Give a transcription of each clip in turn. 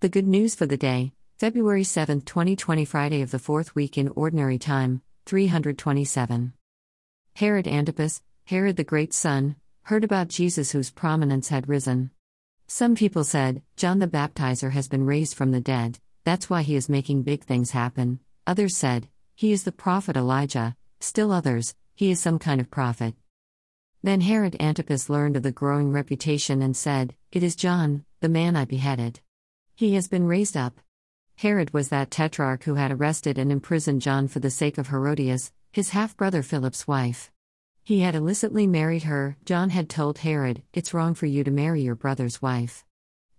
The good news for the day, February 7, 2020, Friday of the fourth week in Ordinary Time, 327. Herod Antipas, Herod the Great's son, heard about Jesus whose prominence had risen. Some people said, John the Baptizer has been raised from the dead, that's why he is making big things happen. Others said, he is the prophet Elijah, still others, he is some kind of prophet. Then Herod Antipas learned of the growing reputation and said, It is John, the man I beheaded. He has been raised up. Herod was that tetrarch who had arrested and imprisoned John for the sake of Herodias, his half brother Philip's wife. He had illicitly married her. John had told Herod, It's wrong for you to marry your brother's wife.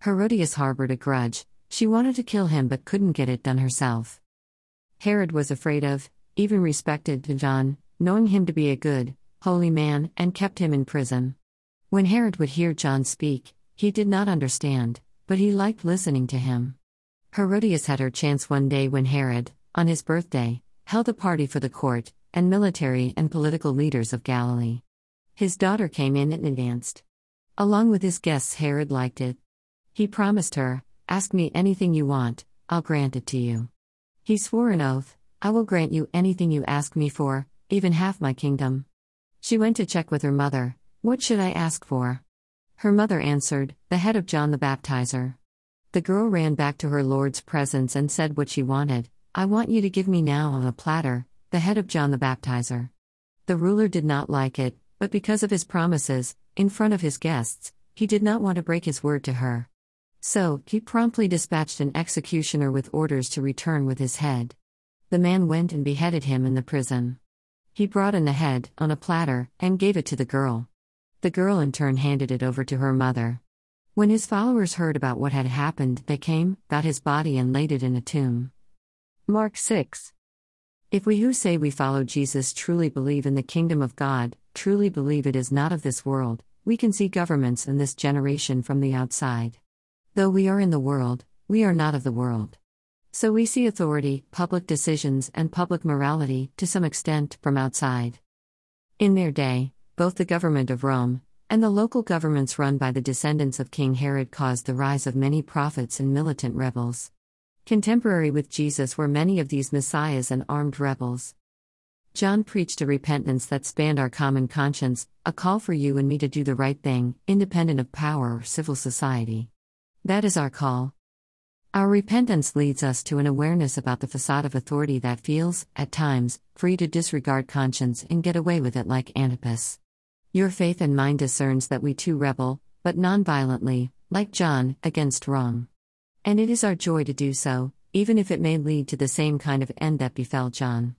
Herodias harbored a grudge, she wanted to kill him but couldn't get it done herself. Herod was afraid of, even respected John, knowing him to be a good, holy man, and kept him in prison. When Herod would hear John speak, he did not understand but he liked listening to him. Herodias had her chance one day when Herod, on his birthday, held a party for the court and military and political leaders of Galilee. His daughter came in and danced. Along with his guests, Herod liked it. He promised her, Ask me anything you want, I'll grant it to you. He swore an oath, I will grant you anything you ask me for, even half my kingdom. She went to check with her mother, What should I ask for? Her mother answered, The head of John the Baptizer. The girl ran back to her Lord's presence and said what she wanted I want you to give me now on a platter the head of John the Baptizer. The ruler did not like it, but because of his promises, in front of his guests, he did not want to break his word to her. So, he promptly dispatched an executioner with orders to return with his head. The man went and beheaded him in the prison. He brought in the head, on a platter, and gave it to the girl. The girl in turn handed it over to her mother. When his followers heard about what had happened, they came, got his body, and laid it in a tomb. Mark 6. If we who say we follow Jesus truly believe in the kingdom of God, truly believe it is not of this world, we can see governments in this generation from the outside. Though we are in the world, we are not of the world. So we see authority, public decisions, and public morality, to some extent, from outside. In their day, both the government of Rome and the local governments run by the descendants of King Herod caused the rise of many prophets and militant rebels. Contemporary with Jesus were many of these messiahs and armed rebels. John preached a repentance that spanned our common conscience, a call for you and me to do the right thing, independent of power or civil society. That is our call. Our repentance leads us to an awareness about the facade of authority that feels, at times, free to disregard conscience and get away with it like Antipas. Your faith and mine discerns that we too rebel, but non violently, like John, against wrong. And it is our joy to do so, even if it may lead to the same kind of end that befell John.